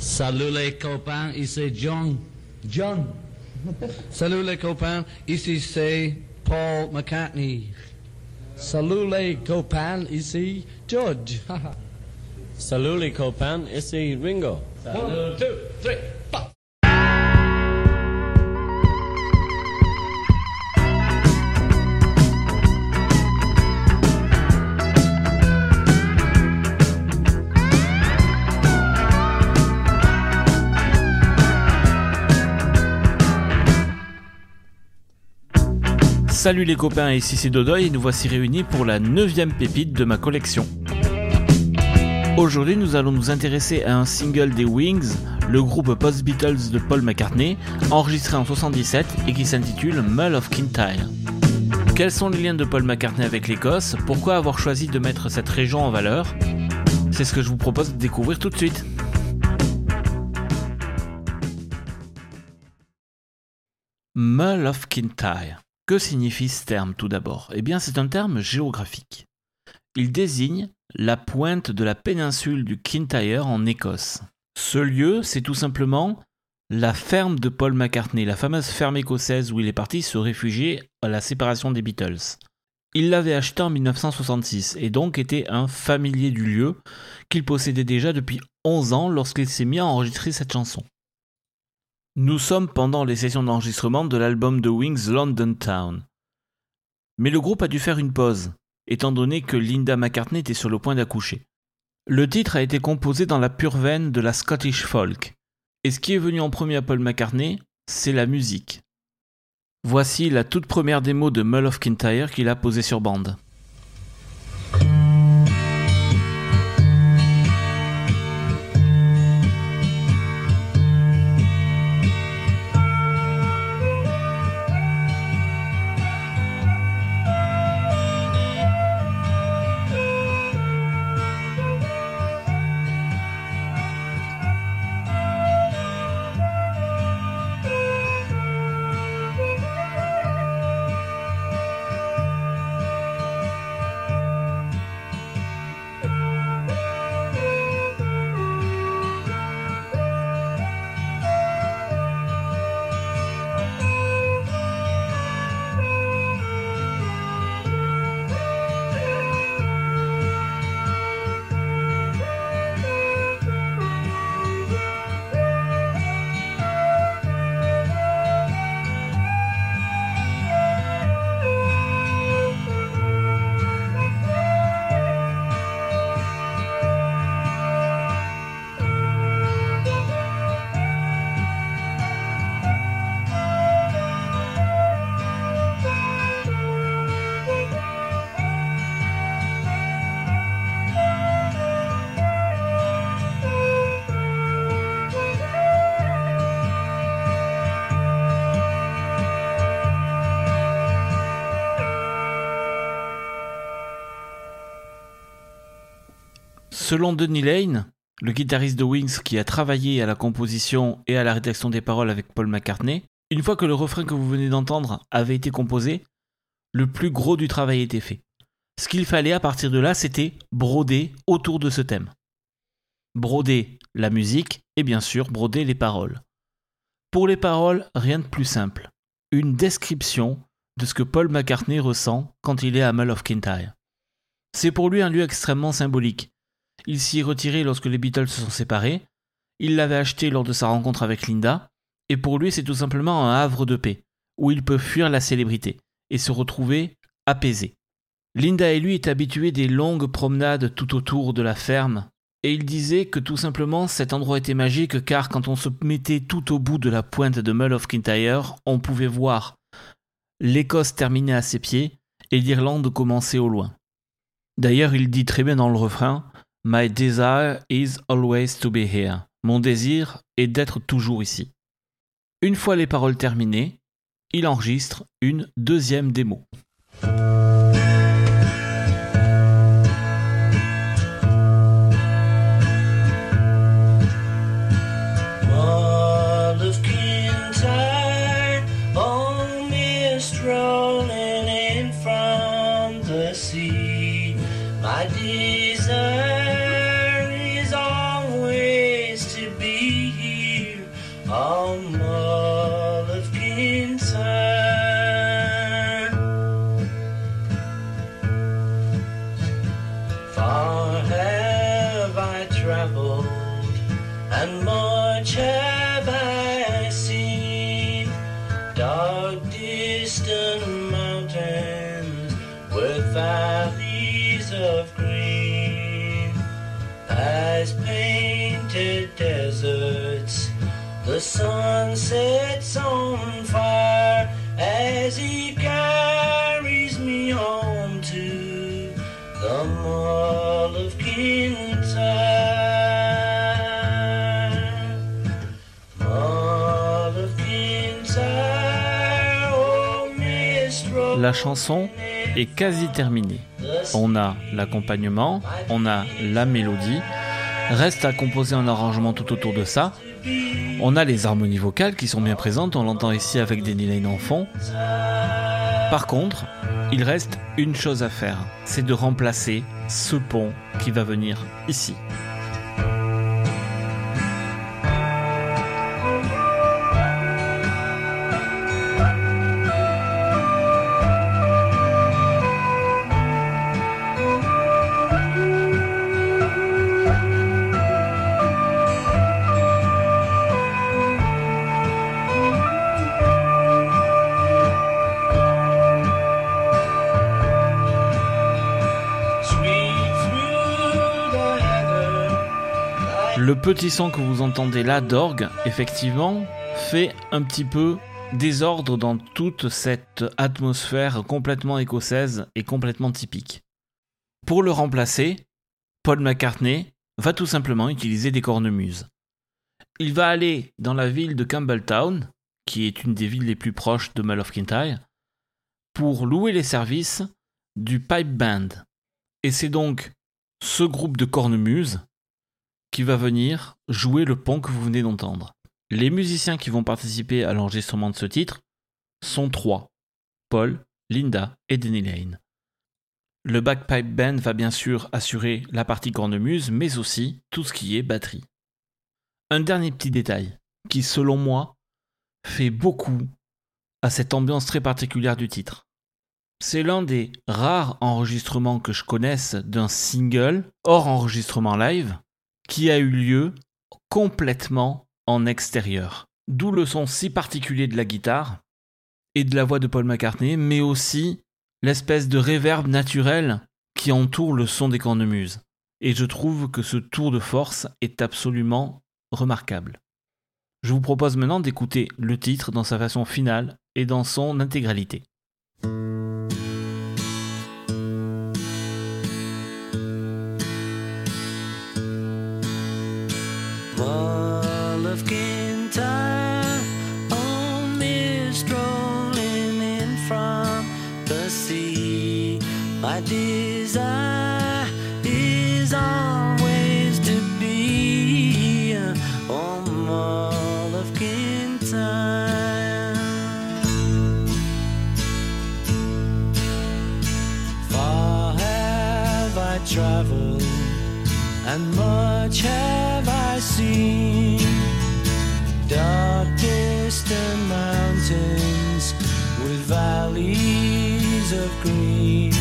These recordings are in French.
Salut les copains, ici John. John. Salut les copains, ici c'est Paul McCartney. Salut les copains, ici George. Salut les copains, ici Ringo. One, two, three, Salut les copains, ici c'est Dodoy et nous voici réunis pour la neuvième pépite de ma collection. Aujourd'hui nous allons nous intéresser à un single des Wings, le groupe post-Beatles de Paul McCartney, enregistré en 77 et qui s'intitule Mull of Kintyre. Quels sont les liens de Paul McCartney avec l'Écosse? Pourquoi avoir choisi de mettre cette région en valeur? C'est ce que je vous propose de découvrir tout de suite. Mull of Kintyre. Que signifie ce terme tout d'abord? Eh bien c'est un terme géographique. Il désigne la pointe de la péninsule du Kintyre en Écosse. Ce lieu, c'est tout simplement la ferme de Paul McCartney, la fameuse ferme écossaise où il est parti se réfugier à la séparation des Beatles. Il l'avait acheté en 1966 et donc était un familier du lieu qu'il possédait déjà depuis 11 ans lorsqu'il s'est mis à enregistrer cette chanson. Nous sommes pendant les sessions d'enregistrement de l'album de Wings London Town. Mais le groupe a dû faire une pause, étant donné que Linda McCartney était sur le point d'accoucher. Le titre a été composé dans la pure veine de la Scottish folk. Et ce qui est venu en premier à Paul McCartney, c'est la musique. Voici la toute première démo de Mull of Kintyre qu'il a posée sur bande. Selon Denis Lane, le guitariste de Wings qui a travaillé à la composition et à la rédaction des paroles avec Paul McCartney, une fois que le refrain que vous venez d'entendre avait été composé, le plus gros du travail était fait. Ce qu'il fallait à partir de là, c'était broder autour de ce thème. Broder la musique et bien sûr broder les paroles. Pour les paroles, rien de plus simple. Une description de ce que Paul McCartney ressent quand il est à Mull of Kintyre. C'est pour lui un lieu extrêmement symbolique. Il s'y est retiré lorsque les Beatles se sont séparés, il l'avait acheté lors de sa rencontre avec Linda, et pour lui c'est tout simplement un havre de paix, où il peut fuir la célébrité et se retrouver apaisé. Linda et lui étaient habitués des longues promenades tout autour de la ferme, et il disait que tout simplement cet endroit était magique car quand on se mettait tout au bout de la pointe de Mull of Kintyre, on pouvait voir l'Écosse terminer à ses pieds et l'Irlande commencer au loin. D'ailleurs, il dit très bien dans le refrain My desire is always to be here. Mon désir est d'être toujours ici. Une fois les paroles terminées, il enregistre une deuxième démo. Dark, distant mountains with valleys of green, past painted deserts. The sun sets on fire as he La chanson est quasi terminée. On a l'accompagnement, on a la mélodie. Reste à composer un arrangement tout autour de ça. On a les harmonies vocales qui sont bien présentes, on l'entend ici avec Danny Lane en fond. Par contre, il reste une chose à faire, c'est de remplacer ce pont qui va venir ici. Petit son que vous entendez là d'orgue, effectivement, fait un petit peu désordre dans toute cette atmosphère complètement écossaise et complètement typique. Pour le remplacer, Paul McCartney va tout simplement utiliser des cornemuses. Il va aller dans la ville de Campbelltown, qui est une des villes les plus proches de Mull of Kintyre, pour louer les services du pipe band. Et c'est donc ce groupe de cornemuses qui va venir jouer le pont que vous venez d'entendre. Les musiciens qui vont participer à l'enregistrement de ce titre sont trois Paul, Linda et Denny Lane. Le Backpipe Band va bien sûr assurer la partie cornemuse, mais aussi tout ce qui est batterie. Un dernier petit détail qui, selon moi, fait beaucoup à cette ambiance très particulière du titre. C'est l'un des rares enregistrements que je connaisse d'un single hors enregistrement live qui a eu lieu complètement en extérieur. D'où le son si particulier de la guitare et de la voix de Paul McCartney, mais aussi l'espèce de réverb naturel qui entoure le son des cornemuses. Et je trouve que ce tour de force est absolument remarquable. Je vous propose maintenant d'écouter le titre dans sa façon finale et dans son intégralité. And much have I seen. Dark distant mountains with valleys of green,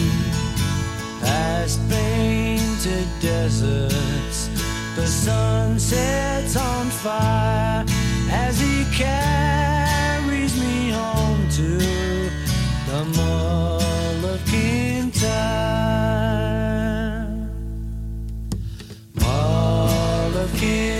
past painted deserts. The sun sets on fire as he carries me home to the Mull Mull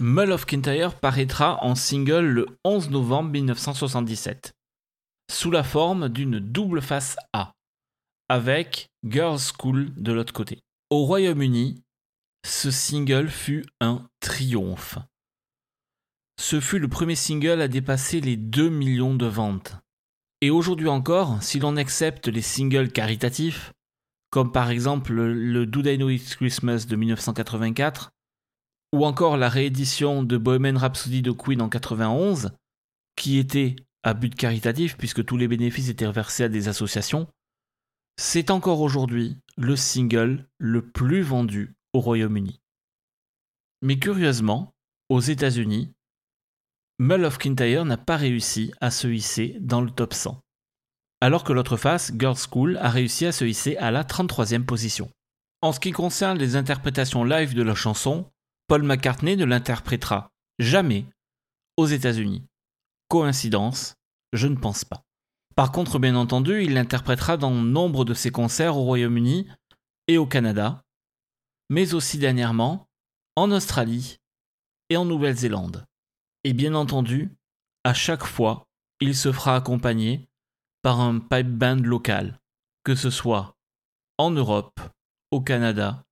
Mull of Kintyre paraîtra en single le 11 novembre 1977, sous la forme d'une double face A, avec Girls School de l'autre côté. Au Royaume-Uni, ce single fut un triomphe. Ce fut le premier single à dépasser les 2 millions de ventes. Et aujourd'hui encore, si l'on accepte les singles caritatifs, comme par exemple le, Do They Know It's Christmas de 1984, ou encore la réédition de Bohemian Rhapsody de Queen en 91, qui était à but caritatif puisque tous les bénéfices étaient reversés à des associations, c'est encore aujourd'hui le single le plus vendu au Royaume-Uni. Mais curieusement, aux États-Unis, Mull of Kintyre n'a pas réussi à se hisser dans le top 100, alors que l'autre face, Girls School, a réussi à se hisser à la 33e position. En ce qui concerne les interprétations live de la chanson, Paul McCartney ne l'interprétera jamais aux États-Unis. Coïncidence Je ne pense pas. Par contre, bien entendu, il l'interprétera dans nombre de ses concerts au Royaume-Uni et au Canada, mais aussi dernièrement en Australie et en Nouvelle-Zélande. Et bien entendu, à chaque fois, il se fera accompagner par un pipe band local, que ce soit en Europe, au Canada,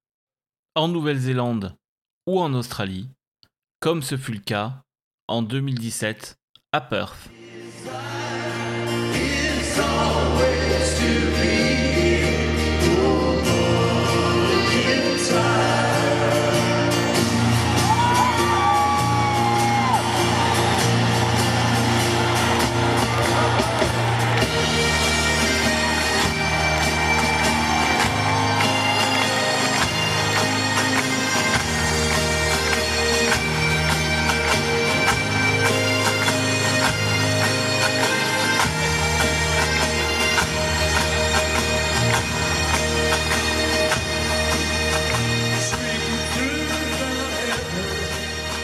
en Nouvelle-Zélande ou en Australie, comme ce fut le cas en 2017 à Perth.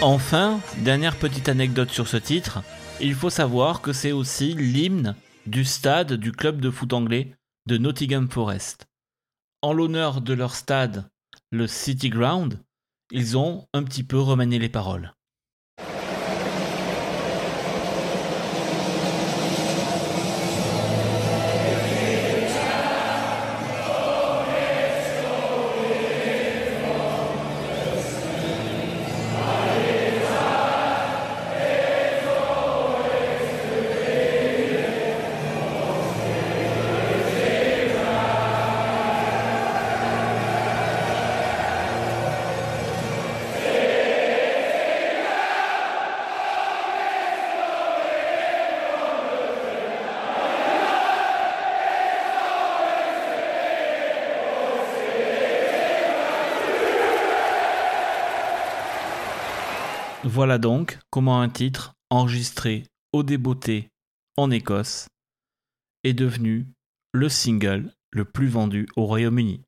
Enfin, dernière petite anecdote sur ce titre, il faut savoir que c'est aussi l'hymne du stade du club de foot anglais de Nottingham Forest. En l'honneur de leur stade, le City Ground, ils ont un petit peu remanié les paroles. Voilà donc comment un titre enregistré au Débeauté en Écosse est devenu le single le plus vendu au Royaume-Uni.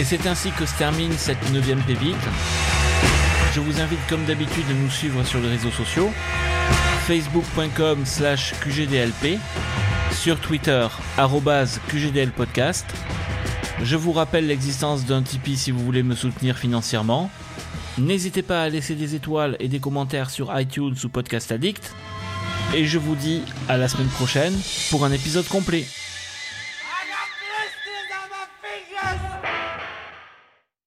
Et c'est ainsi que se termine cette neuvième pépite. Je vous invite comme d'habitude de nous suivre sur les réseaux sociaux. facebook.com slash qgdlp sur Twitter qgdlpodcast. Je vous rappelle l'existence d'un Tipeee si vous voulez me soutenir financièrement. N'hésitez pas à laisser des étoiles et des commentaires sur iTunes ou Podcast Addict. Et je vous dis à la semaine prochaine pour un épisode complet.